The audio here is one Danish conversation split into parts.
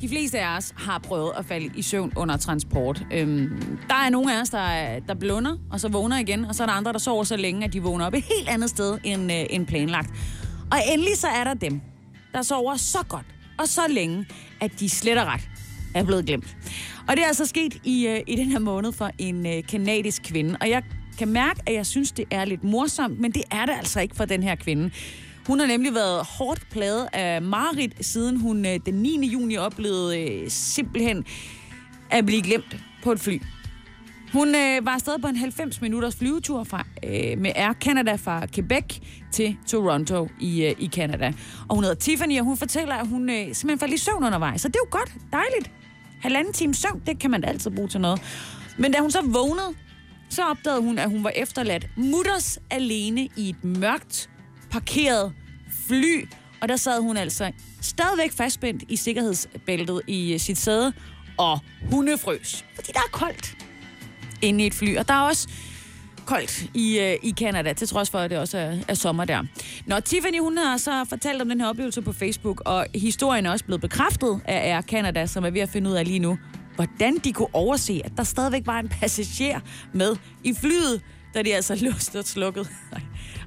De fleste af os har prøvet at falde i søvn under transport. Øhm, der er nogle af os, der, der blunder, og så vågner igen, og så er der andre, der sover så længe, at de vågner op et helt andet sted end, øh, end planlagt. Og endelig så er der dem, der sover så godt og så længe, at de slet og ret er blevet glemt. Og det er altså sket i, øh, i den her måned for en øh, kanadisk kvinde, og jeg kan mærke, at jeg synes, det er lidt morsomt, men det er det altså ikke for den her kvinde. Hun har nemlig været hårdt plaget af Marit, siden hun øh, den 9. juni oplevede øh, simpelthen at blive glemt på et fly. Hun øh, var afsted på en 90 minutters flyvetur fra, øh, med Air Canada fra Quebec til Toronto i, øh, i Canada. Og hun hedder Tiffany, og hun fortæller, at hun øh, simpelthen faldt i søvn undervejs. Så det er jo godt, dejligt. Halvanden time søvn, det kan man altid bruge til noget. Men da hun så vågnede, så opdagede hun, at hun var efterladt mutters alene i et mørkt, parkeret fly. Og der sad hun altså stadigvæk fastspændt i sikkerhedsbæltet i øh, sit sæde, og hundefrøs. Fordi der er koldt inde i et fly. Og der er også koldt i, øh, i Canada, til trods for, at det også er, er sommer der. Nå, Tiffany, hun har så fortalt om den her oplevelse på Facebook, og historien er også blevet bekræftet af Air Canada, som er ved at finde ud af lige nu, hvordan de kunne overse, at der stadigvæk var en passager med i flyet, da de altså låst og slukket.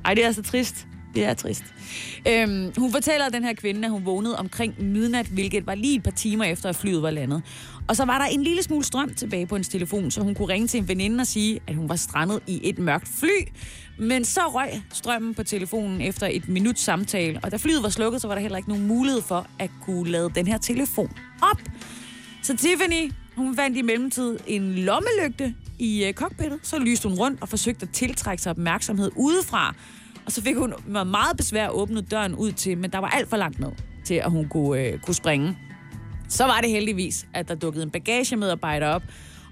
Ej, det er altså trist. Det er trist. Øhm, hun fortæller den her kvinde, at hun vågnede omkring midnat, hvilket var lige et par timer efter, at flyet var landet. Og så var der en lille smule strøm tilbage på hendes telefon, så hun kunne ringe til en veninde og sige, at hun var strandet i et mørkt fly. Men så røg strømmen på telefonen efter et minut samtale, og da flyet var slukket, så var der heller ikke nogen mulighed for at kunne lade den her telefon op. Så Tiffany, hun fandt i mellemtid en lommelygte i øh, cockpittet, så lyste hun rundt og forsøgte at tiltrække sig opmærksomhed udefra. Og så fik hun med meget besvær åbnet døren ud til, men der var alt for langt ned til, at hun kunne, øh, kunne springe. Så var det heldigvis, at der dukkede en bagagemedarbejder op,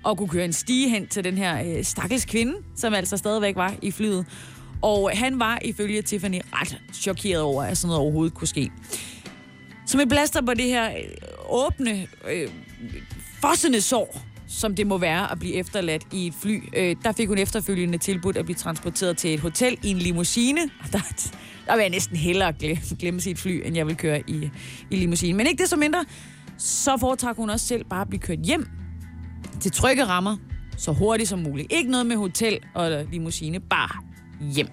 og kunne køre en stige hen til den her øh, stakkels kvinde, som altså stadigvæk var i flyet. Og han var ifølge Tiffany ret chokeret over, at sådan noget overhovedet kunne ske. Som et blaster på det her øh, åbne, øh, fossende sår, som det må være at blive efterladt i et fly. Øh, der fik hun efterfølgende tilbudt at blive transporteret til et hotel i en limousine. Der, der vil jeg næsten hellere glemme, glemme sit fly, end jeg vil køre i, i limousine. Men ikke det så mindre, så foretrak hun også selv bare at blive kørt hjem til trygge rammer, så hurtigt som muligt. Ikke noget med hotel og limousine, bare hjem.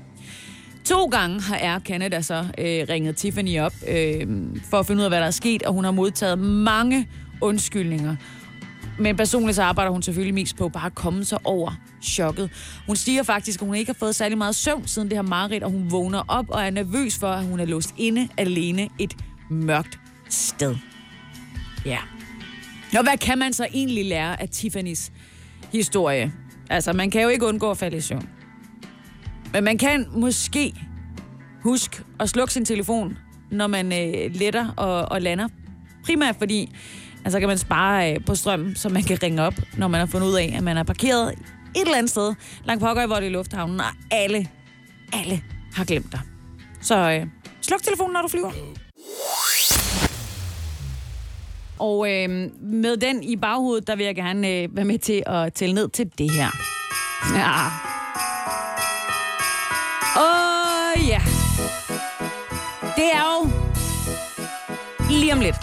To gange har Air Canada så øh, ringet Tiffany op øh, for at finde ud af, hvad der er sket, og hun har modtaget mange undskyldninger. Men personligt så arbejder hun selvfølgelig mest på bare at komme sig over chokket. Hun stiger faktisk, at hun ikke har fået særlig meget søvn siden det her mareridt, og hun vågner op og er nervøs for, at hun er låst inde alene et mørkt sted. Ja. Og hvad kan man så egentlig lære af Tiffany's historie? Altså, man kan jo ikke undgå at falde i søvn. Men man kan måske huske at slukke sin telefon, når man øh, letter og, og lander. Primært fordi, altså kan man spare øh, på strøm, så man kan ringe op, når man har fundet ud af, at man er parkeret et eller andet sted langt pokker i Vold i Lufthavnen, og alle, alle har glemt dig. Så øh, sluk telefonen, når du flyver. Og øh, med den i baghovedet, der vil jeg gerne øh, være med til at tælle ned til det her. Ja. Åh, ja. Det er jo lige om lidt.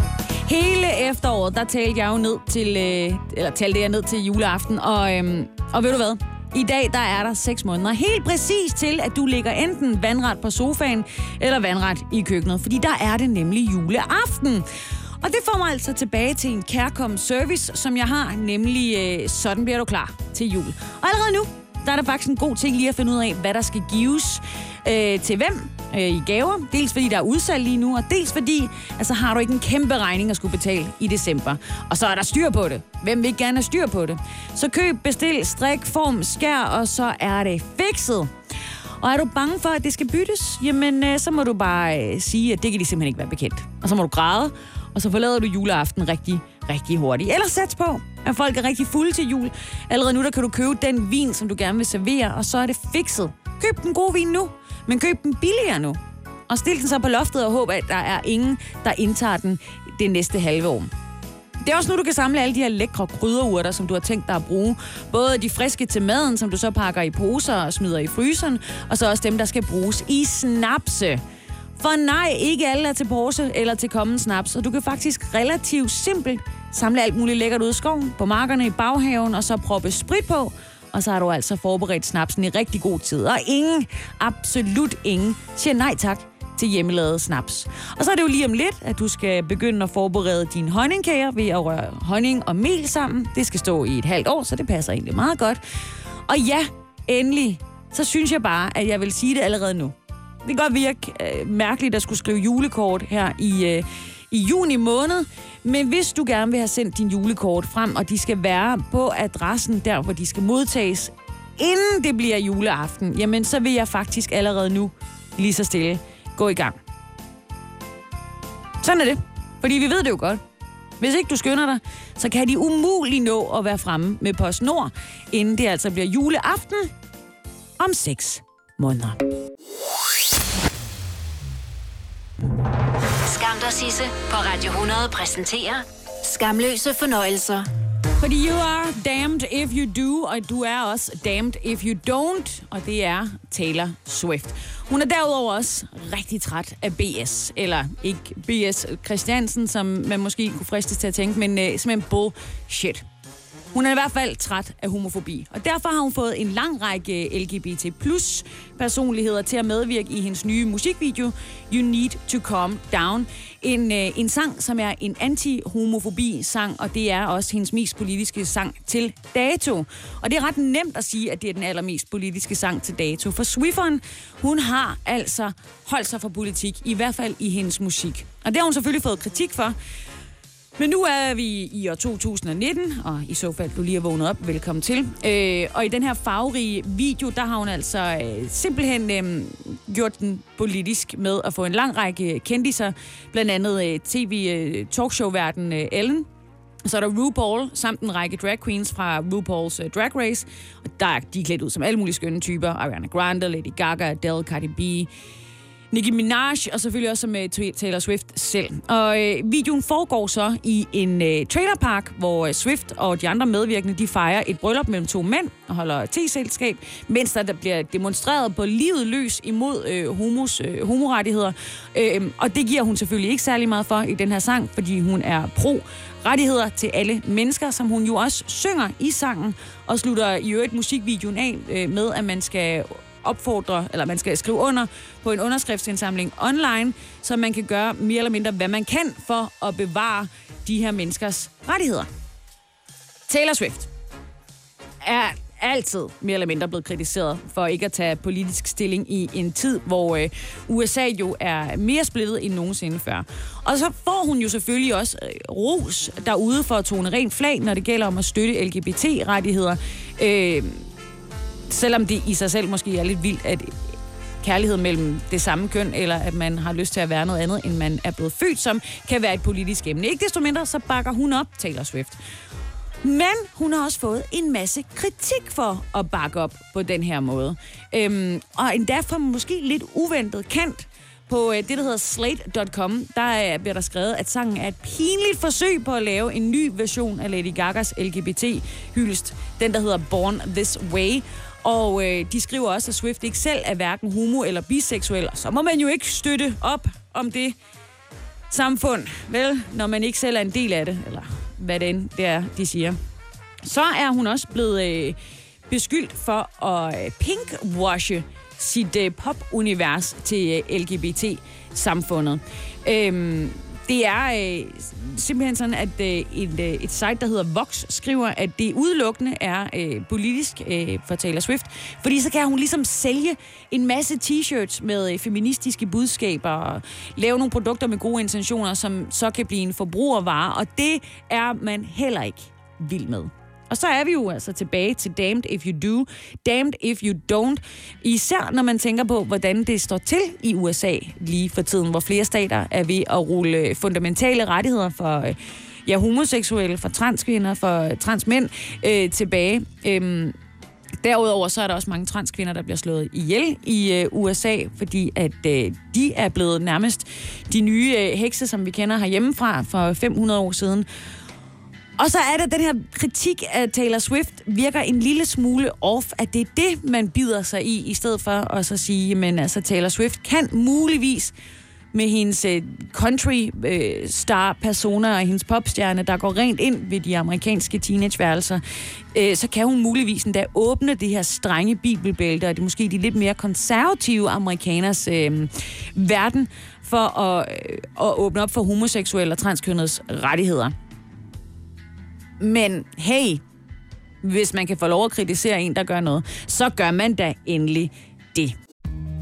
Hele efteråret, der talte jeg jo ned til, øh, eller talte jeg ned til juleaften, og, øh, og ved du hvad? I dag, der er der 6 måneder helt præcis til, at du ligger enten vandret på sofaen, eller vandret i køkkenet, fordi der er det nemlig juleaften. Og det får mig altså tilbage til en kærkommen service, som jeg har, nemlig øh, sådan bliver du klar til jul. Og allerede nu, der er der faktisk en god ting lige at finde ud af, hvad der skal gives øh, til hvem øh, i gaver. Dels fordi der er udsalg lige nu, og dels fordi, altså har du ikke en kæmpe regning at skulle betale i december. Og så er der styr på det. Hvem vil ikke gerne have styr på det? Så køb, bestil, strik, form, skær, og så er det fikset. Og er du bange for, at det skal byttes, jamen øh, så må du bare øh, sige, at det kan de simpelthen ikke være bekendt. Og så må du græde, og så forlader du juleaften rigtig rigtig hurtigt. Eller sats på, at folk er rigtig fulde til jul. Allerede nu der kan du købe den vin, som du gerne vil servere, og så er det fikset. Køb den gode vin nu, men køb den billigere nu. Og stil den så på loftet og håb, at der er ingen, der indtager den det næste halve år. Det er også nu, du kan samle alle de her lækre krydderurter, som du har tænkt dig at bruge. Både de friske til maden, som du så pakker i poser og smider i fryseren, og så også dem, der skal bruges i snapse. For nej, ikke alle er til pose eller til kommen snaps, og du kan faktisk relativt simpelt samle alt muligt lækkert ud af skoven, på markerne i baghaven, og så proppe sprit på, og så har du altså forberedt snapsen i rigtig god tid. Og ingen, absolut ingen, siger nej tak til hjemmelavet snaps. Og så er det jo lige om lidt, at du skal begynde at forberede dine honningkager ved at røre honning og mel sammen. Det skal stå i et halvt år, så det passer egentlig meget godt. Og ja, endelig, så synes jeg bare, at jeg vil sige det allerede nu. Det kan godt virke øh, mærkeligt at skulle skrive julekort her i, øh, i juni måned, men hvis du gerne vil have sendt din julekort frem, og de skal være på adressen der, hvor de skal modtages, inden det bliver juleaften, jamen så vil jeg faktisk allerede nu lige så stille gå i gang. Sådan er det. Fordi vi ved det jo godt. Hvis ikke du skynder dig, så kan de umuligt nå at være fremme med PostNord, inden det altså bliver juleaften om 6 måneder. Skam Sisse, på Radio 100 præsenterer Skamløse fornøjelser. Fordi you are damned if you do, og du er også damned if you don't, og det er Taylor Swift. Hun er derudover også rigtig træt af BS, eller ikke BS Christiansen, som man måske kunne fristes til at tænke, men uh, simpelthen bullshit. Hun er i hvert fald træt af homofobi, og derfor har hun fået en lang række LGBT plus personligheder til at medvirke i hendes nye musikvideo, You Need to Calm Down. En, øh, en sang, som er en anti-homofobi-sang, og det er også hendes mest politiske sang til dato. Og det er ret nemt at sige, at det er den allermest politiske sang til dato, for Swifferen, hun har altså holdt sig for politik, i hvert fald i hendes musik. Og det har hun selvfølgelig fået kritik for, men nu er vi i år 2019, og i så fald du lige er vågnet op, velkommen til. Øh, og i den her farverige video, der har hun altså øh, simpelthen øh, gjort den politisk med at få en lang række kendiser, blandt andet øh, tv-talkshow-verden øh, øh, Ellen, så er der RuPaul, samt en række drag queens fra RuPaul's uh, Drag Race. Og der er de klædt ud som alle mulige skønne typer. Ariana Grande, Lady Gaga, Adele, Cardi B, Nicki Minaj, og selvfølgelig også med Taylor Swift selv. Og øh, videoen foregår så i en øh, trailerpark, hvor øh, Swift og de andre medvirkende, de fejrer et bryllup mellem to mænd og holder te-selskab, mens der, der bliver demonstreret på livet løs imod øh, homos, øh, homorettigheder. Øh, og det giver hun selvfølgelig ikke særlig meget for i den her sang, fordi hun er pro rettigheder til alle mennesker, som hun jo også synger i sangen, og slutter i øvrigt musikvideoen af øh, med, at man skal opfordre, eller man skal skrive under på en underskriftsindsamling online, så man kan gøre mere eller mindre, hvad man kan for at bevare de her menneskers rettigheder. Taylor Swift er altid mere eller mindre blevet kritiseret for ikke at tage politisk stilling i en tid, hvor øh, USA jo er mere splittet end nogensinde før. Og så får hun jo selvfølgelig også øh, ros derude for at tone rent flag, når det gælder om at støtte LGBT-rettigheder. Øh, selvom det i sig selv måske er lidt vildt, at kærlighed mellem det samme køn, eller at man har lyst til at være noget andet, end man er blevet født som, kan være et politisk emne. Ikke desto mindre, så bakker hun op Taylor Swift. Men hun har også fået en masse kritik for at bakke op på den her måde. Øhm, og endda for måske lidt uventet kant. på øh, det, der hedder slate.com, der øh, bliver der skrevet, at sangen er et pinligt forsøg på at lave en ny version af Lady Gagas LGBT-hyldest. Den, der hedder Born This Way. Og øh, de skriver også, at Swift ikke selv er hverken homo- eller biseksuel. Så må man jo ikke støtte op om det samfund, vel, når man ikke selv er en del af det, eller hvad det end det er, de siger. Så er hun også blevet øh, beskyldt for at øh, pinkwashe sit øh, popunivers til øh, LGBT-samfundet. Øhm, det er øh, simpelthen sådan, at øh, et, øh, et site, der hedder Vox, skriver, at det udelukkende er øh, politisk øh, for Taylor Swift. Fordi så kan hun ligesom sælge en masse t-shirts med øh, feministiske budskaber og lave nogle produkter med gode intentioner, som så kan blive en forbrugervare. Og det er man heller ikke vild med. Og så er vi jo altså tilbage til damned if you do, damned if you don't. Især når man tænker på, hvordan det står til i USA lige for tiden, hvor flere stater er ved at rulle fundamentale rettigheder for øh, ja, homoseksuelle, for transkvinder, for transmænd øh, tilbage. Øhm, Derudover så er der også mange transkvinder, der bliver slået ihjel i øh, USA, fordi at øh, de er blevet nærmest de nye øh, hekse, som vi kender herhjemmefra for 500 år siden. Og så er der den her kritik af Taylor Swift virker en lille smule off, at det er det, man bider sig i, i stedet for at så sige, men altså Taylor Swift kan muligvis med hendes øh, country øh, star persona og hendes popstjerne, der går rent ind ved de amerikanske teenageværelser, øh, så kan hun muligvis endda åbne det her strenge bibelbælte, og det er måske de lidt mere konservative amerikaners øh, verden, for at, at åbne op for homoseksuelle og transkønnedes rettigheder. Men hey, hvis man kan få lov at kritisere en, der gør noget, så gør man da endelig det.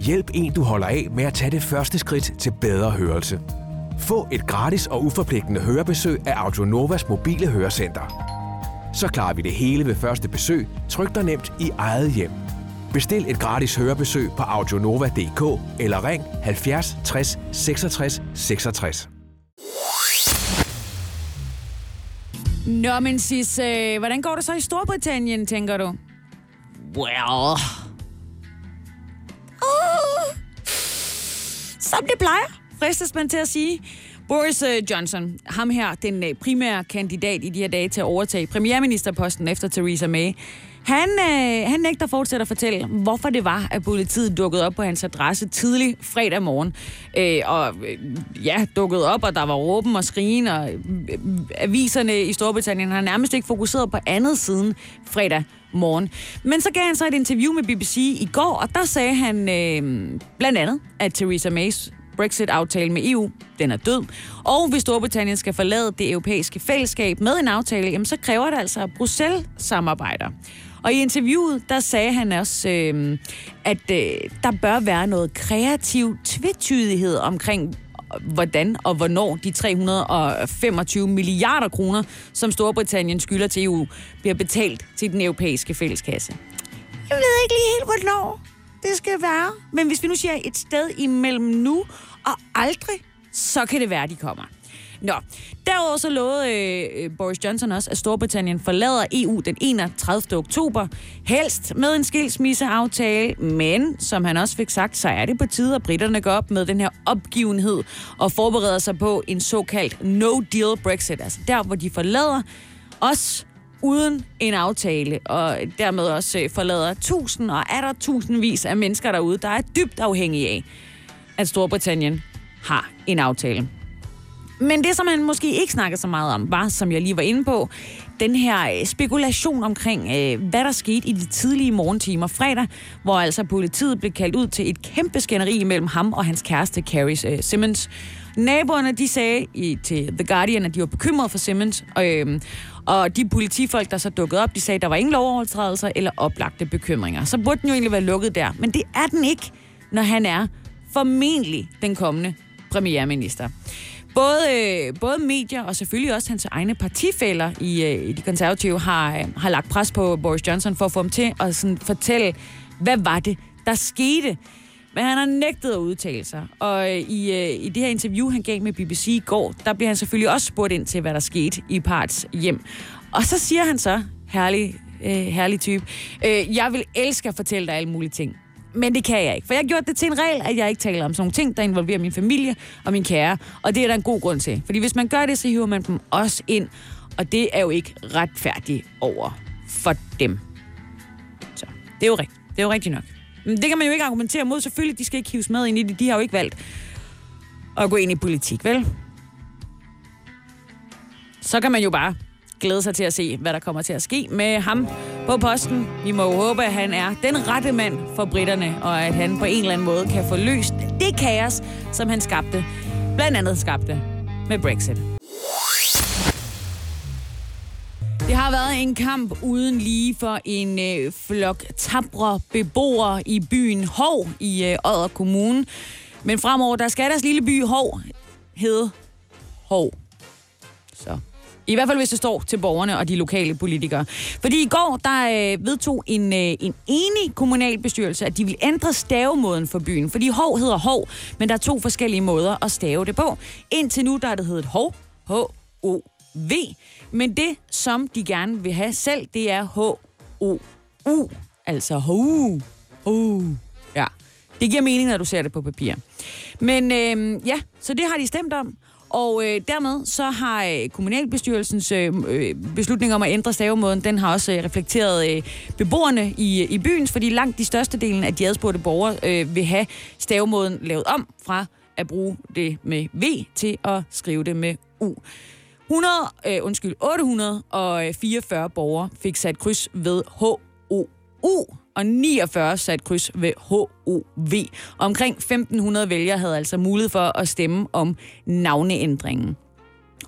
Hjælp en, du holder af med at tage det første skridt til bedre hørelse. Få et gratis og uforpligtende hørebesøg af Audionovas mobile hørecenter. Så klarer vi det hele ved første besøg, tryk dig nemt i eget hjem. Bestil et gratis hørebesøg på audionova.dk eller ring 70 60 66 66. Nå, men Sis, øh, hvordan går det så i Storbritannien, tænker du? Well... Uh, som det plejer, fristes man til at sige. Boris øh, Johnson, ham her, den øh, primære kandidat i de her dage til at overtage premierministerposten efter Theresa May, han, øh, han nægter fortsat at fortælle, hvorfor det var, at politiet dukkede op på hans adresse tidlig fredag morgen. Øh, og øh, ja, dukkede op, og der var råben og skrigen, og øh, aviserne i Storbritannien har nærmest ikke fokuseret på andet siden fredag morgen. Men så gav han så et interview med BBC i går, og der sagde han øh, blandt andet, at Theresa Mays Brexit-aftale med EU, den er død. Og hvis Storbritannien skal forlade det europæiske fællesskab med en aftale, jamen så kræver det altså, at Bruxelles samarbejder. Og i interviewet, der sagde han også, øh, at øh, der bør være noget kreativ tvetydighed omkring, hvordan og hvornår de 325 milliarder kroner, som Storbritannien skylder til EU, bliver betalt til den europæiske fælleskasse. Jeg ved ikke lige helt, hvornår det skal være. Men hvis vi nu siger et sted imellem nu og aldrig, så kan det være, de kommer. Nå, derudover så lovede øh, øh, Boris Johnson også, at Storbritannien forlader EU den 31. oktober, helst med en skilsmisseaftale, men som han også fik sagt, så er det på tide, at britterne går op med den her opgivenhed og forbereder sig på en såkaldt no-deal Brexit, altså der, hvor de forlader os uden en aftale, og dermed også øh, forlader tusind og er der tusindvis af mennesker derude, der er dybt afhængige af, at Storbritannien har en aftale. Men det, som han måske ikke snakker så meget om, var, som jeg lige var inde på, den her øh, spekulation omkring, øh, hvad der skete i de tidlige morgentimer fredag, hvor altså politiet blev kaldt ud til et kæmpe skænderi mellem ham og hans kæreste, Carrie øh, Simmons. Naboerne, de sagde i, til The Guardian, at de var bekymrede for Simmons, og, øhm, og de politifolk, der så dukkede op, de sagde, at der var ingen lovovertrædelser eller oplagte bekymringer. Så burde den jo egentlig være lukket der. Men det er den ikke, når han er formentlig den kommende premierminister. Både, øh, både medier og selvfølgelig også hans egne partifælder i, øh, i de konservative har, øh, har lagt pres på Boris Johnson for at få ham til at sådan, fortælle, hvad var det, der skete. Men han har nægtet at udtale sig. Og øh, i, øh, i det her interview, han gav med BBC i går, der bliver han selvfølgelig også spurgt ind til, hvad der skete i parts hjem. Og så siger han så, herlig, øh, herlig type, øh, jeg vil elske at fortælle dig alle mulige ting. Men det kan jeg ikke, for jeg har gjort det til en regel, at jeg ikke taler om sådan nogle ting, der involverer min familie og min kære. Og det er der en god grund til. Fordi hvis man gør det, så hiver man dem også ind. Og det er jo ikke retfærdigt over for dem. Så det er jo rigtigt. Det er jo rigtigt nok. Men det kan man jo ikke argumentere mod. Selvfølgelig, de skal ikke hives med ind i det. De har jo ikke valgt at gå ind i politik, vel? Så kan man jo bare glæde sig til at se, hvad der kommer til at ske med ham på posten. Vi må jo håbe, at han er den rette mand for britterne, og at han på en eller anden måde kan få løst det kaos, som han skabte, blandt andet skabte med Brexit. Det har været en kamp uden lige for en øh, flok tabre beboere i byen Hov i øh, Odder Kommune. Men fremover, der skal deres lille by Hov hedde Hov. Så i hvert fald, hvis det står til borgerne og de lokale politikere. Fordi i går, der øh, vedtog en, øh, en enig kommunalbestyrelse, at de vil ændre stavemåden for byen. Fordi Hov hedder Hov, men der er to forskellige måder at stave det på. Indtil nu, der er det heddet Hov, H-O V. Men det, som de gerne vil have selv, det er altså H-O-U. Altså HU. HU. Ja, det giver mening, når du ser det på papir. Men øh, ja, så det har de stemt om. Og øh, dermed så har øh, kommunalbestyrelsens øh, øh, beslutning om at ændre stavemåden, den har også øh, reflekteret øh, beboerne i, i byen, fordi langt de største delen af de adspurgte borgere øh, vil have stavemåden lavet om fra at bruge det med V til at skrive det med U. 100, øh, undskyld, 844 øh, borgere fik sat kryds ved H O U og 49 sat kryds ved HOV. Omkring 1500 vælgere havde altså mulighed for at stemme om navneændringen.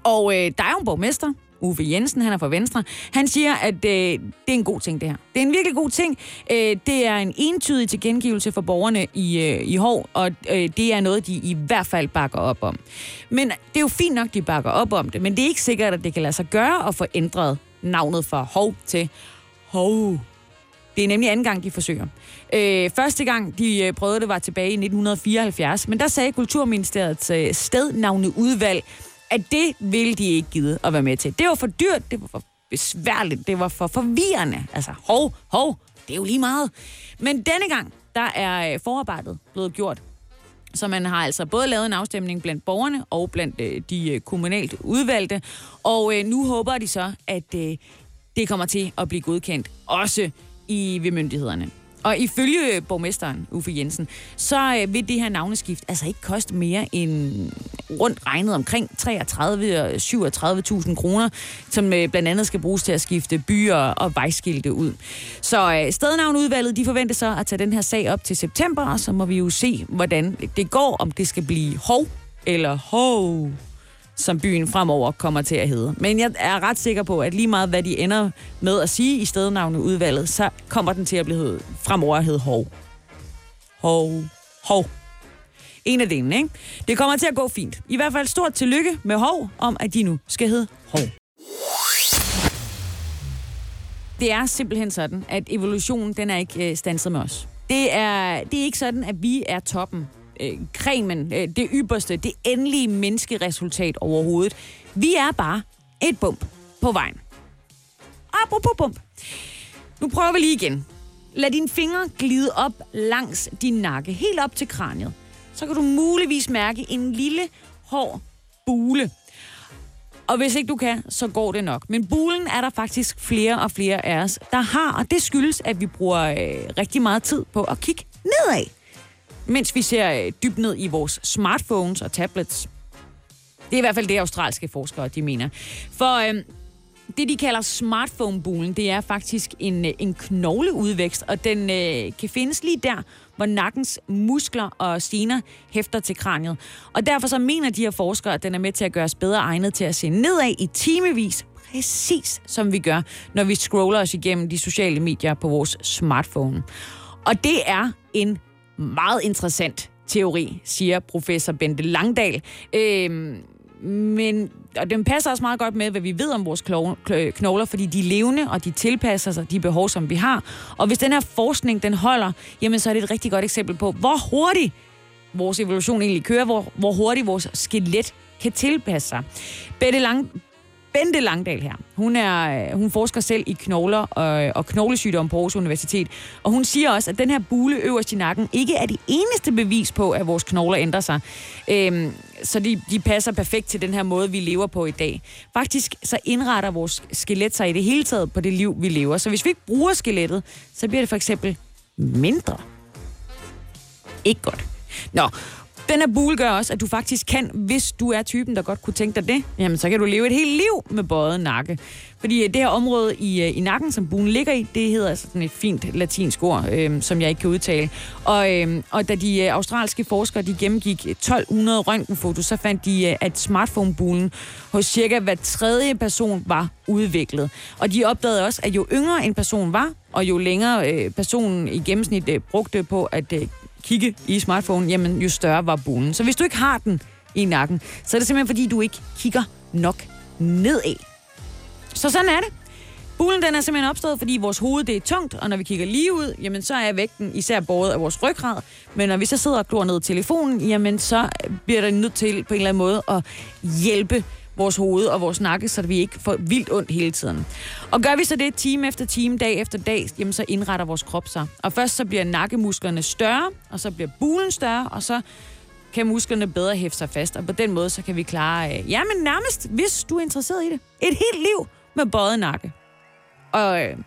Og øh, der er jo en borgmester, Uffe Jensen, han er fra Venstre. Han siger, at øh, det er en god ting, det her. Det er en virkelig god ting. Øh, det er en entydig tilgengivelse for borgerne i, øh, i Hov, og øh, det er noget, de i hvert fald bakker op om. Men det er jo fint nok, de bakker op om det, men det er ikke sikkert, at det kan lade sig gøre at få ændret navnet fra Hov til Hov. Det er nemlig anden gang, de forsøger. Øh, første gang, de øh, prøvede det, var tilbage i 1974, men der sagde Kulturministeriets øh, stednavneudvalg, at det ville de ikke give at være med til. Det var for dyrt, det var for besværligt, det var for forvirrende. Altså, hov, hov, det er jo lige meget. Men denne gang, der er øh, forarbejdet blevet gjort. Så man har altså både lavet en afstemning blandt borgerne og blandt øh, de øh, kommunalt udvalgte. Og øh, nu håber de så, at øh, det kommer til at blive godkendt også i ved myndighederne. Og ifølge borgmesteren, Uffe Jensen, så øh, vil det her navneskift altså ikke koste mere end rundt regnet omkring 33 37.000 øh, kroner, som øh, blandt andet skal bruges til at skifte byer og vejskilte ud. Så stednavnudvalget, de forventer så at tage den her sag op til september, og så må vi jo se, hvordan det går, om det skal blive hov eller hov som byen fremover kommer til at hedde. Men jeg er ret sikker på, at lige meget hvad de ender med at sige i stednavneudvalget, så kommer den til at blive fremover at hedde Hov. Hov. Hov. En af delene, ikke? Det kommer til at gå fint. I hvert fald stort tillykke med Hov om, at de nu skal hedde Hov. Det er simpelthen sådan, at evolutionen den er ikke øh, stanset med os. Det er, det er ikke sådan, at vi er toppen øh, cremen, øh, det ypperste, det endelige menneskeresultat overhovedet. Vi er bare et bump på vejen. Apropos bump. Nu prøver vi lige igen. Lad dine fingre glide op langs din nakke, helt op til kraniet. Så kan du muligvis mærke en lille hård bule. Og hvis ikke du kan, så går det nok. Men bulen er der faktisk flere og flere af os, der har, og det skyldes, at vi bruger øh, rigtig meget tid på at kigge nedad mens vi ser øh, dybt ned i vores smartphones og tablets. Det er i hvert fald det, australske forskere de mener. For øh, det, de kalder smartphone-bulen, det er faktisk en, øh, en knogleudvækst, og den øh, kan findes lige der, hvor nakkens muskler og sener hæfter til kraniet. Og derfor så mener de her forskere, at den er med til at gøre os bedre egnet til at se nedad i timevis, præcis som vi gør, når vi scroller os igennem de sociale medier på vores smartphone. Og det er en meget interessant teori, siger professor Bente Langdal. Øhm, men og den passer også meget godt med, hvad vi ved om vores knogler, fordi de er levende, og de tilpasser sig de behov, som vi har. Og hvis den her forskning, den holder, jamen så er det et rigtig godt eksempel på, hvor hurtigt vores evolution egentlig kører, hvor, hvor hurtigt vores skelet kan tilpasse sig. Bette Lang, Bente Langdal her. Hun, er, øh, hun forsker selv i knogler øh, og, og knoglesygdom på Aarhus Universitet. Og hun siger også, at den her bule øverst i nakken ikke er det eneste bevis på, at vores knogler ændrer sig. Øhm, så de, de passer perfekt til den her måde, vi lever på i dag. Faktisk så indretter vores skelet sig i det hele taget på det liv, vi lever. Så hvis vi ikke bruger skelettet, så bliver det for eksempel mindre. Ikke godt. Nå, den her bule gør også, at du faktisk kan, hvis du er typen, der godt kunne tænke dig det, jamen så kan du leve et helt liv med bøjet nakke. Fordi øh, det her område i, øh, i nakken, som buen ligger i, det hedder altså sådan et fint latinsk ord, øh, som jeg ikke kan udtale. Og, øh, og da de øh, australske forskere de gennemgik 1200 røntgenfotos, så fandt de, at smartphone-bulen hos cirka hver tredje person var udviklet. Og de opdagede også, at jo yngre en person var, og jo længere øh, personen i gennemsnit øh, brugte på at øh, kigge i smartphone, jamen jo større var bunen. Så hvis du ikke har den i nakken, så er det simpelthen fordi, du ikke kigger nok nedad. Så sådan er det. Bulen den er simpelthen opstået, fordi vores hoved det er tungt, og når vi kigger lige ud, jamen så er vægten især båret af vores ryggrad. Men når vi så sidder og glor ned i telefonen, jamen så bliver det nødt til på en eller anden måde at hjælpe vores hoved og vores nakke, så vi ikke får vildt ondt hele tiden. Og gør vi så det time efter time, dag efter dag, jamen så indretter vores krop sig. Og først så bliver nakkemusklerne større, og så bliver bulen større, og så kan musklerne bedre hæfte sig fast, og på den måde, så kan vi klare, øh, jamen nærmest, hvis du er interesseret i det, et helt liv med bøjet nakke. Og øh,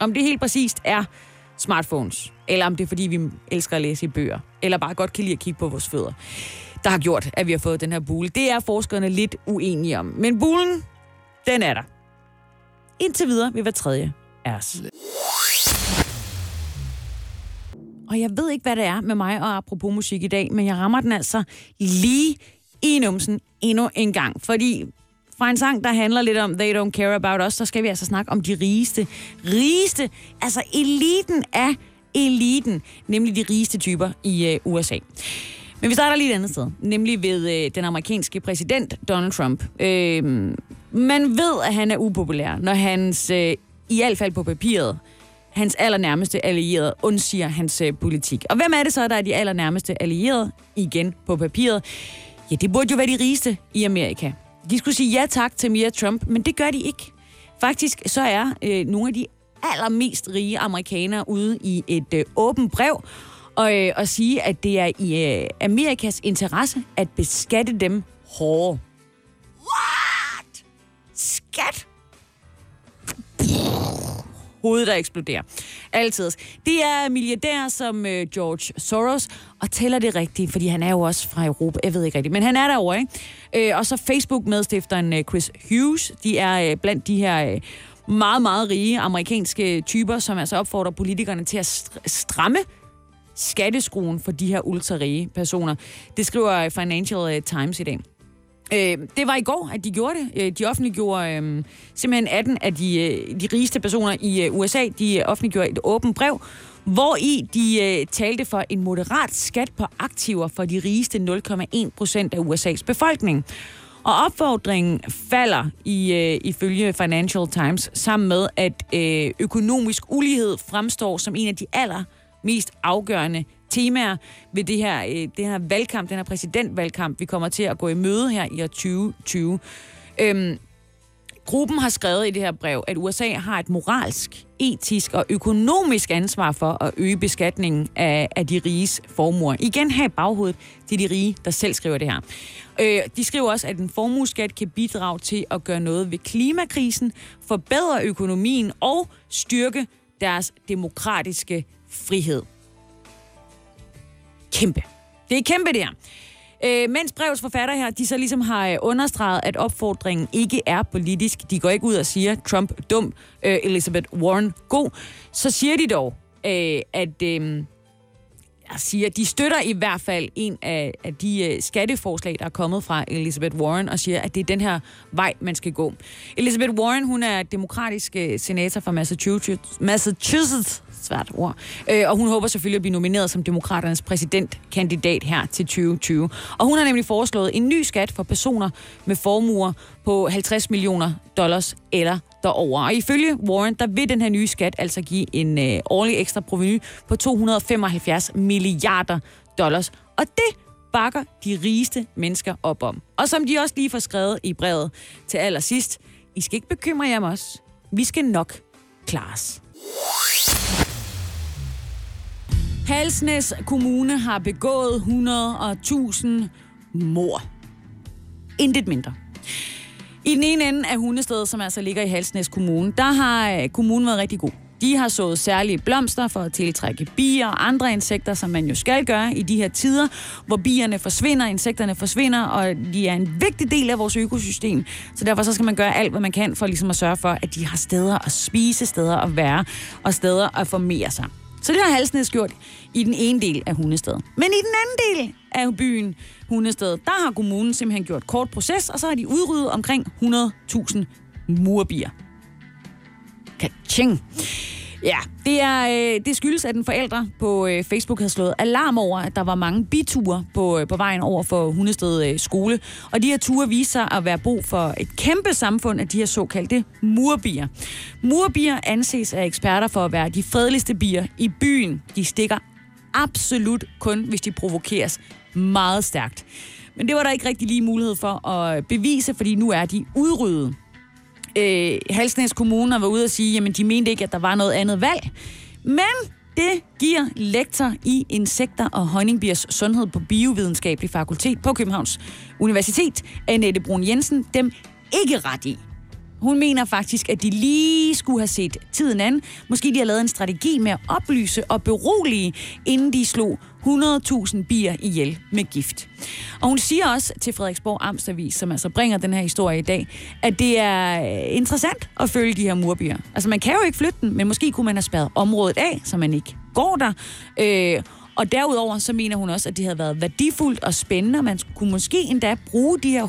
om det helt præcist er smartphones, eller om det er, fordi vi elsker at læse i bøger, eller bare godt kan lide at kigge på vores fødder, der har gjort, at vi har fået den her bule. Det er forskerne lidt uenige om. Men bulen, den er der. Indtil videre vil hver tredje af os. Og jeg ved ikke, hvad det er med mig og apropos musik i dag, men jeg rammer den altså lige i numsen endnu en gang. Fordi fra en sang, der handler lidt om They Don't Care About Us, så skal vi altså snakke om de rigeste. Rigeste, altså eliten af eliten, nemlig de rigeste typer i øh, USA. Men vi starter lige et andet sted, nemlig ved øh, den amerikanske præsident Donald Trump. Øh, man ved, at han er upopulær, når hans, øh, i hvert fald på papiret, hans allernærmeste allierede undsiger hans øh, politik. Og hvem er det så, der er de allernærmeste allierede igen på papiret? Ja, det burde jo være de rigeste i Amerika. De skulle sige ja tak til mere Trump, men det gør de ikke. Faktisk så er øh, nogle af de allermest rige amerikanere ude i et øh, åbent brev og, øh, og sige, at det er i øh, Amerikas interesse at beskatte dem hårdere. What? Skat? hovedet, der eksploderer. Altid. Det er milliardærer som øh, George Soros, og tæller det rigtigt, fordi han er jo også fra Europa, jeg ved ikke rigtigt, men han er derovre, ikke? Øh, og så Facebook-medstifteren øh, Chris Hughes, de er øh, blandt de her... Øh, meget, meget rige amerikanske typer, som altså opfordrer politikerne til at stramme skatteskruen for de her ultrarige personer. Det skriver Financial øh, Times i dag. Øh, det var i går, at de gjorde det. Øh, de offentliggjorde øh, simpelthen 18 af de, øh, de rigeste personer i øh, USA. De øh, offentliggjorde et åbent brev, hvor i de øh, talte for en moderat skat på aktiver for de rigeste 0,1 procent af USA's befolkning. Og opfordringen falder i, øh, ifølge Financial Times sammen med, at øh, økonomisk ulighed fremstår som en af de aller mest afgørende temaer ved det her, øh, det her valgkamp, den her præsidentvalgkamp, vi kommer til at gå i møde her i år 2020. Øhm, gruppen har skrevet i det her brev, at USA har et moralsk, etisk og økonomisk ansvar for at øge beskatningen af, af de riges formuer. Igen her i baghovedet er de rige, der selv skriver det her. Øh, de skriver også, at en formueskat kan bidrage til at gøre noget ved klimakrisen, forbedre økonomien og styrke deres demokratiske frihed. Kæmpe. Det er kæmpe, det her. Øh, mens brevets forfatter her, de så ligesom har øh, understreget, at opfordringen ikke er politisk. De går ikke ud og siger, Trump dum, øh, Elizabeth Warren god. Så siger de dog, øh, at øh, jeg siger, de støtter i hvert fald en af, af de øh, skatteforslag, der er kommet fra Elizabeth Warren, og siger, at det er den her vej, man skal gå. Elizabeth Warren, hun er demokratisk øh, senator fra Massachusetts, Massachusetts svært ord. Øh, og hun håber selvfølgelig at blive nomineret som demokraternes præsidentkandidat her til 2020. Og hun har nemlig foreslået en ny skat for personer med formuer på 50 millioner dollars eller derover. Og ifølge Warren, der vil den her nye skat altså give en øh, årlig ekstra proveny på 275 milliarder dollars. Og det bakker de rigeste mennesker op om. Og som de også lige får skrevet i brevet til allersidst, I skal ikke bekymre jer om os. Vi skal nok klares. Halsnæs Kommune har begået 100.000 mor. Intet mindre. I den ene ende af hundestedet, som altså ligger i Halsnæs Kommune, der har øh, kommunen været rigtig god. De har sået særlige blomster for at tiltrække bier og andre insekter, som man jo skal gøre i de her tider, hvor bierne forsvinder, insekterne forsvinder, og de er en vigtig del af vores økosystem. Så derfor så skal man gøre alt, hvad man kan for ligesom at sørge for, at de har steder at spise, steder at være og steder at formere sig. Så det har Halsnæs gjort i den ene del af Hundested. Men i den anden del af byen Hundested, der har kommunen simpelthen gjort kort proces, og så har de udryddet omkring 100.000 murbier. Kaching. Ja, det, er, øh, det skyldes, at en forældre på øh, Facebook havde slået alarm over, at der var mange biture på, øh, på vejen over for Hundested øh, skole. Og de her ture viser sig at være brug for et kæmpe samfund af de her såkaldte murbier. Murbier anses af eksperter for at være de fredeligste bier i byen. De stikker absolut kun, hvis de provokeres meget stærkt. Men Men det var der ikke rigtig lige mulighed for at bevise, fordi nu er de udryddet. Øh, Halsnæs Kommune var ude og sige, jamen de mente ikke, at der var noget andet valg. Men det giver lektor i insekter og honningbiers sundhed på Biovidenskabelig Fakultet på Københavns Universitet, Annette Brun Jensen, dem ikke ret i. Hun mener faktisk, at de lige skulle have set tiden an. Måske de har lavet en strategi med at oplyse og berolige, inden de slog 100.000 bier ihjel med gift. Og hun siger også til Frederiksborg Amtsavis, som altså bringer den her historie i dag, at det er øh, interessant at følge de her murbier. Altså man kan jo ikke flytte den, men måske kunne man have spærret området af, så man ikke går der. Øh, og derudover så mener hun også, at det havde været værdifuldt og spændende, man kunne måske endda bruge de her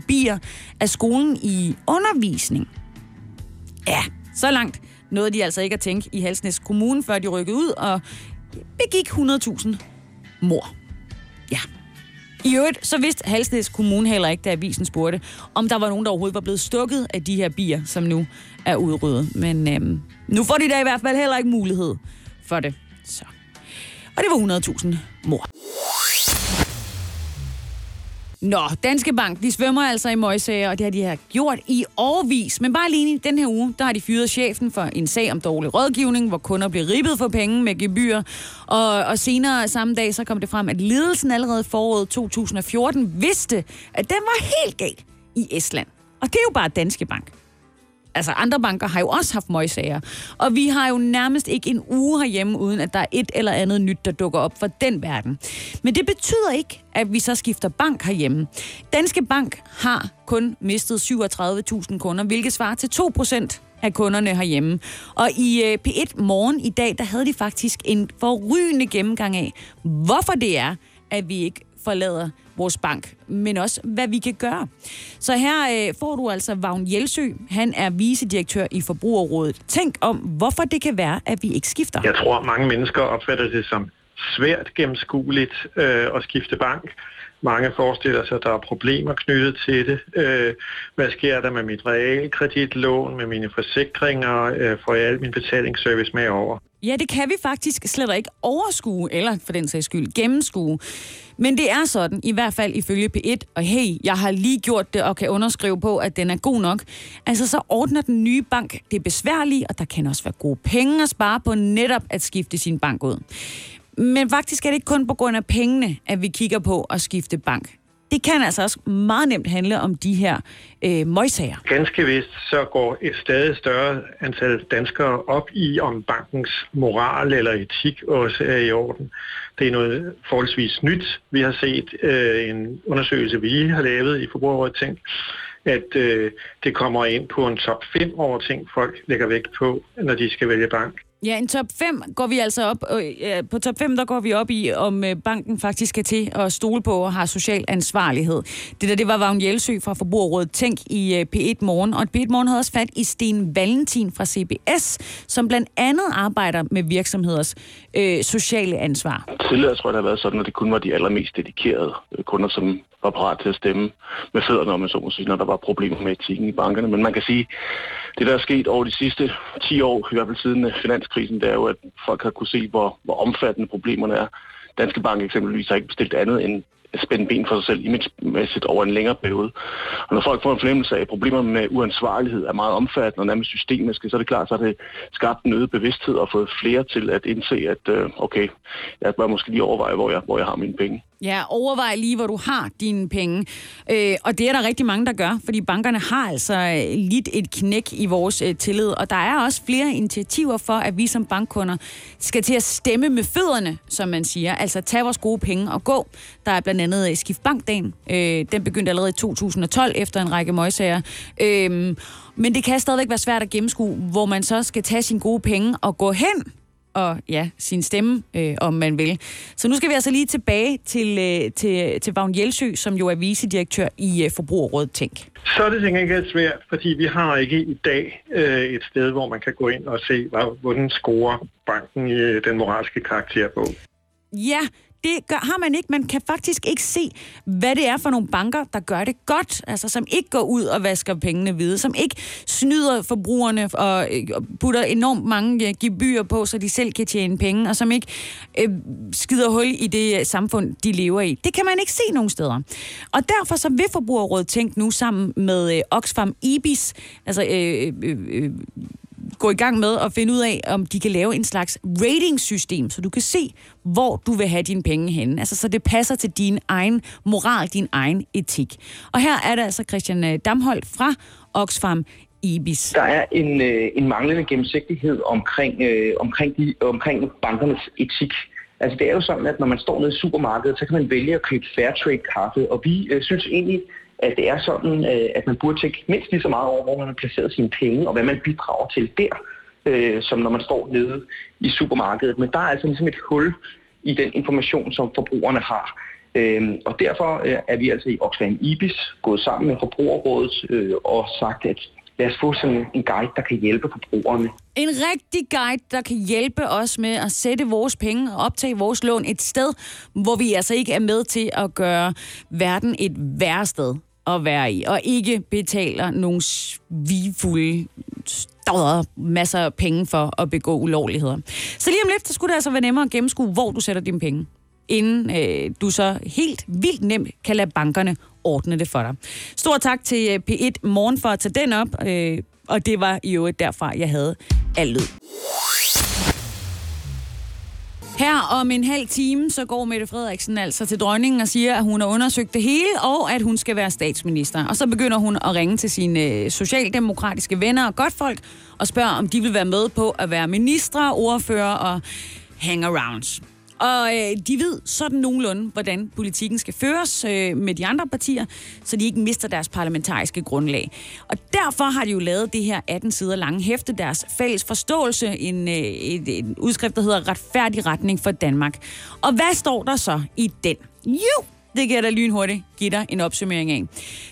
100.000 bier af skolen i undervisning. Ja, så langt nåede de altså ikke at tænke i Halsnæs Kommune, før de rykkede ud og begik 100.000 mor. Ja. I øvrigt, så vidste Halsnæs Kommune heller ikke, da avisen spurgte, om der var nogen, der overhovedet var blevet stukket af de her bier, som nu er udryddet. Men øhm, nu får de da i hvert fald heller ikke mulighed for det. Så. Og det var 100.000 mor. Nå, Danske Bank, de svømmer altså i møgsager, og det har de her gjort i årvis. Men bare lige den her uge, der har de fyret chefen for en sag om dårlig rådgivning, hvor kunder bliver ribbet for penge med gebyr. Og, og senere samme dag, så kom det frem, at ledelsen allerede foråret 2014 vidste, at den var helt galt i Estland. Og det er jo bare Danske Bank altså andre banker har jo også haft møgsager. Og vi har jo nærmest ikke en uge herhjemme, uden at der er et eller andet nyt, der dukker op for den verden. Men det betyder ikke, at vi så skifter bank herhjemme. Danske Bank har kun mistet 37.000 kunder, hvilket svarer til 2% af kunderne herhjemme. Og i øh, P1 Morgen i dag, der havde de faktisk en forrygende gennemgang af, hvorfor det er, at vi ikke forlader vores bank, men også hvad vi kan gøre. Så her øh, får du altså Vagn Jelsø. Han er vicedirektør i Forbrugerrådet. Tænk om, hvorfor det kan være, at vi ikke skifter. Jeg tror, mange mennesker opfatter det som svært gennemskueligt øh, at skifte bank. Mange forestiller sig, at der er problemer knyttet til det. Øh, hvad sker der med mit realkreditlån, med mine forsikringer? Øh, får jeg al min betalingsservice med over? Ja, det kan vi faktisk slet ikke overskue, eller for den sags skyld gennemskue. Men det er sådan, i hvert fald ifølge P1, og hey, jeg har lige gjort det og kan underskrive på, at den er god nok. Altså, så ordner den nye bank det besværlige, og der kan også være gode penge at spare på netop at skifte sin bank ud. Men faktisk er det ikke kun på grund af pengene, at vi kigger på at skifte bank. Det kan altså også meget nemt handle om de her øh, møgsager. Ganske vist så går et stadig større antal danskere op i, om bankens moral eller etik også er i orden. Det er noget forholdsvis nyt. Vi har set øh, en undersøgelse, vi har lavet i Forbrugerrådet Tænk, at øh, det kommer ind på en top 5 over ting, folk lægger vægt på, når de skal vælge bank. Ja, en top 5 går vi altså op, øh, på top 5 der går vi op i, om øh, banken faktisk skal til at stole på og har social ansvarlighed. Det der, det var Vagn Jelsø fra Forbrugerrådet Tænk i øh, P1 Morgen, og P1 Morgen havde også fat i Sten Valentin fra CBS, som blandt andet arbejder med virksomheders øh, sociale ansvar. Tidligere tror jeg, det har været sådan, at det kun var de allermest dedikerede øh, kunder, som var parat til at stemme med fødderne, om man så må sige, når der var problemer med etikken i bankerne. Men man kan sige, det der er sket over de sidste 10 år, i hvert fald siden finanskrisen, det er jo, at folk har kunne se, hvor, hvor omfattende problemerne er. Danske Bank eksempelvis har ikke bestilt andet end at spænde ben for sig selv imagemæssigt over en længere periode. Og når folk får en fornemmelse af, at problemer med uansvarlighed er meget omfattende og nærmest systemiske, så er det klart, så har det skabt en øget bevidsthed og fået flere til at indse, at øh, okay, jeg bør måske lige overveje, hvor jeg, hvor jeg har mine penge. Ja, overvej lige, hvor du har dine penge. Øh, og det er der rigtig mange, der gør, fordi bankerne har altså øh, lidt et knæk i vores øh, tillid. Og der er også flere initiativer for, at vi som bankkunder skal til at stemme med fødderne, som man siger. Altså tage vores gode penge og gå. Der er blandt andet øh, Skift Bankdagen. Øh, den begyndte allerede i 2012 efter en række møgsager. Øh, men det kan stadigvæk være svært at gennemskue, hvor man så skal tage sine gode penge og gå hen og ja, sin stemme, øh, om man vil. Så nu skal vi altså lige tilbage til, øh, til, til Vagn Jelsø, som jo er vicedirektør i øh, Forbrugerrådet Tænk. Så er det tænker ikke svært, fordi vi har ikke i dag øh, et sted, hvor man kan gå ind og se, hvordan scorer banken i øh, den moralske karakter på. Ja, det gør, har man ikke. Man kan faktisk ikke se, hvad det er for nogle banker, der gør det godt. Altså, som ikke går ud og vasker pengene hvide. Som ikke snyder forbrugerne og, øh, og putter enormt mange øh, gebyrer på, så de selv kan tjene penge. Og som ikke øh, skider hul i det øh, samfund, de lever i. Det kan man ikke se nogen steder. Og derfor så vil Forbrugerrådet tænke nu sammen med øh, Oxfam Ibis, altså øh, øh, øh, gå i gang med at finde ud af, om de kan lave en slags rating-system, så du kan se, hvor du vil have dine penge henne. Altså, så det passer til din egen moral, din egen etik. Og her er det altså Christian øh, Damholdt fra Oxfam Ibis. Der er en, øh, en manglende gennemsigtighed omkring, øh, omkring, de, omkring bankernes etik. Altså det er jo sådan, at når man står nede i supermarkedet, så kan man vælge at købe fair trade kaffe, og vi øh, synes egentlig, at det er sådan, øh, at man burde tænke mindst lige så meget over, hvor man har placeret sine penge, og hvad man bidrager til der, øh, som når man står nede i supermarkedet. Men der er altså ligesom et hul i den information, som forbrugerne har. Øh, og derfor øh, er vi altså i Oxfam IBIS gået sammen med Forbrugerrådet øh, og sagt, at lad os få sådan en guide, der kan hjælpe forbrugerne. En rigtig guide, der kan hjælpe os med at sætte vores penge og optage vores lån et sted, hvor vi altså ikke er med til at gøre verden et værre sted at være i, og ikke betaler nogle svigfulde stodder masser af penge for at begå ulovligheder. Så lige om lidt, så skulle det altså være nemmere at gennemskue, hvor du sætter dine penge inden øh, du så helt vildt nemt kan lade bankerne ordne det for dig. Stor tak til øh, P1 Morgen for at tage den op, øh, og det var i øvrigt derfra, jeg havde alt lyd. Her om en halv time, så går Mette Frederiksen altså til dronningen og siger, at hun har undersøgt det hele, og at hun skal være statsminister. Og så begynder hun at ringe til sine øh, socialdemokratiske venner og godtfolk og spørger, om de vil være med på at være ministre, ordfører og hangarounds. Og øh, de ved sådan nogenlunde, hvordan politikken skal føres øh, med de andre partier, så de ikke mister deres parlamentariske grundlag. Og derfor har de jo lavet det her 18 sider lange hæfte, deres fælles forståelse, en, øh, et, en udskrift, der hedder Retfærdig retning for Danmark. Og hvad står der så i den? Jo, det kan jeg da lynhurtigt give dig en opsummering af.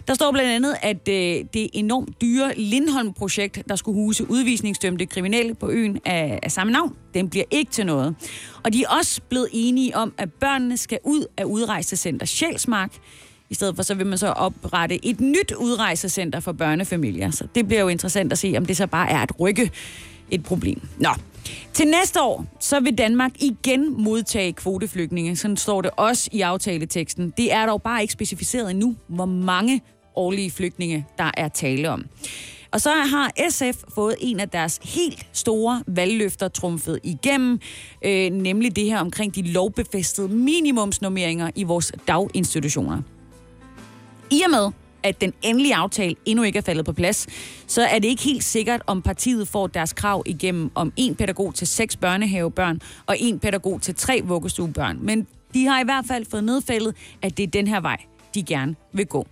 Der står blandt andet, at øh, det enormt dyre Lindholm-projekt, der skulle huse udvisningsdømte kriminelle på øen af, af samme navn, den bliver ikke til noget. Og de er også blevet enige om, at børnene skal ud af udrejsecenter Sjælsmark. I stedet for så vil man så oprette et nyt udrejsecenter for børnefamilier. Så det bliver jo interessant at se, om det så bare er at rykke et problem. Nå, til næste år, så vil Danmark igen modtage kvoteflygtninge. Sådan står det også i aftaleteksten. Det er dog bare ikke specificeret endnu, hvor mange årlige flygtninge, der er tale om. Og så har SF fået en af deres helt store valgløfter trumfet igennem, øh, nemlig det her omkring de lovbefæstede minimumsnormeringer i vores daginstitutioner. I og med, at den endelige aftale endnu ikke er faldet på plads, så er det ikke helt sikkert, om partiet får deres krav igennem om en pædagog til seks børnehavebørn og en pædagog til tre vuggestuebørn. Men de har i hvert fald fået nedfældet, at det er den her vej, de gerne vil gå.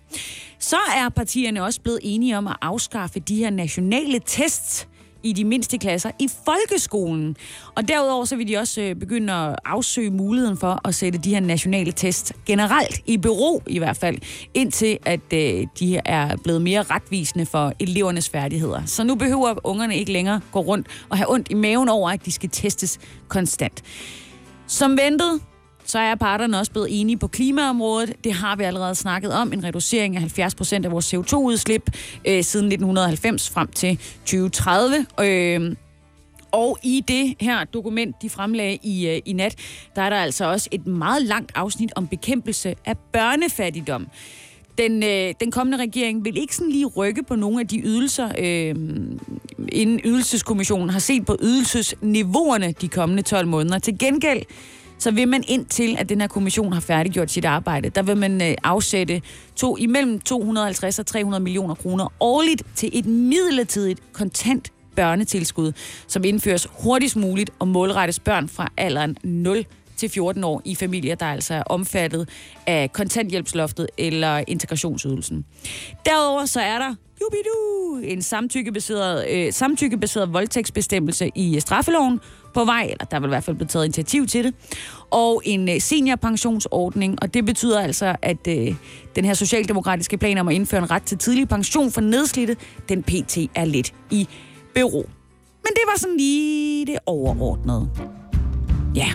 Så er partierne også blevet enige om at afskaffe de her nationale tests, i de mindste klasser i folkeskolen. Og derudover så vil de også øh, begynde at afsøge muligheden for at sætte de her nationale test generelt i bero i hvert fald, indtil at øh, de er blevet mere retvisende for elevernes færdigheder. Så nu behøver ungerne ikke længere gå rundt og have ondt i maven over, at de skal testes konstant. Som ventet, så er parterne også blevet enige på klimaområdet. Det har vi allerede snakket om. En reducering af 70 procent af vores CO2-udslip øh, siden 1990 frem til 2030. Øh, og i det her dokument, de fremlagde i, øh, i nat, der er der altså også et meget langt afsnit om bekæmpelse af børnefattigdom. Den, øh, den kommende regering vil ikke sådan lige rykke på nogle af de ydelser, øh, inden ydelseskommissionen har set på ydelsesniveauerne de kommende 12 måneder. Til gengæld så vil man indtil, at den her kommission har færdiggjort sit arbejde, der vil man øh, afsætte to, imellem 250 og 300 millioner kroner årligt til et midlertidigt kontant børnetilskud, som indføres hurtigst muligt og målrettes børn fra alderen 0 til 14 år i familier, der altså er omfattet af kontanthjælpsloftet eller integrationsydelsen. Derudover så er der jubidu, en samtykkebaseret, øh, samtykkebaseret voldtægtsbestemmelse i straffeloven, på vej, eller der vil i hvert fald blive taget initiativ til det, og en øh, seniorpensionsordning, og det betyder altså, at øh, den her socialdemokratiske plan om at indføre en ret til tidlig pension for nedslidte, den pt. er lidt i bero. Men det var sådan lige det overordnede. Ja,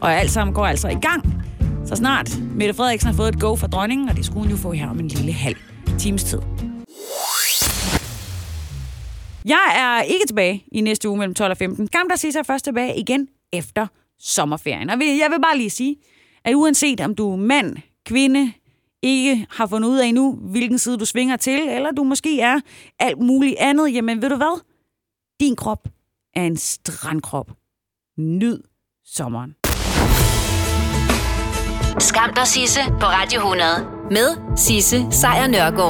og alt sammen går altså i gang Så snart Mette Frederiksen har fået et go fra dronningen, og det skulle hun jo få her om en lille halv times tid. Jeg er ikke tilbage i næste uge mellem 12 og 15. Skam der siger sig først tilbage igen efter sommerferien. Og jeg vil bare lige sige, at uanset om du er mand, kvinde, ikke har fundet ud af endnu, hvilken side du svinger til, eller du måske er alt muligt andet, jamen ved du hvad? Din krop er en strandkrop. Nyd sommeren. Skam dig, Sisse, på Radio 100. Med Sisse Sejr Nørgaard.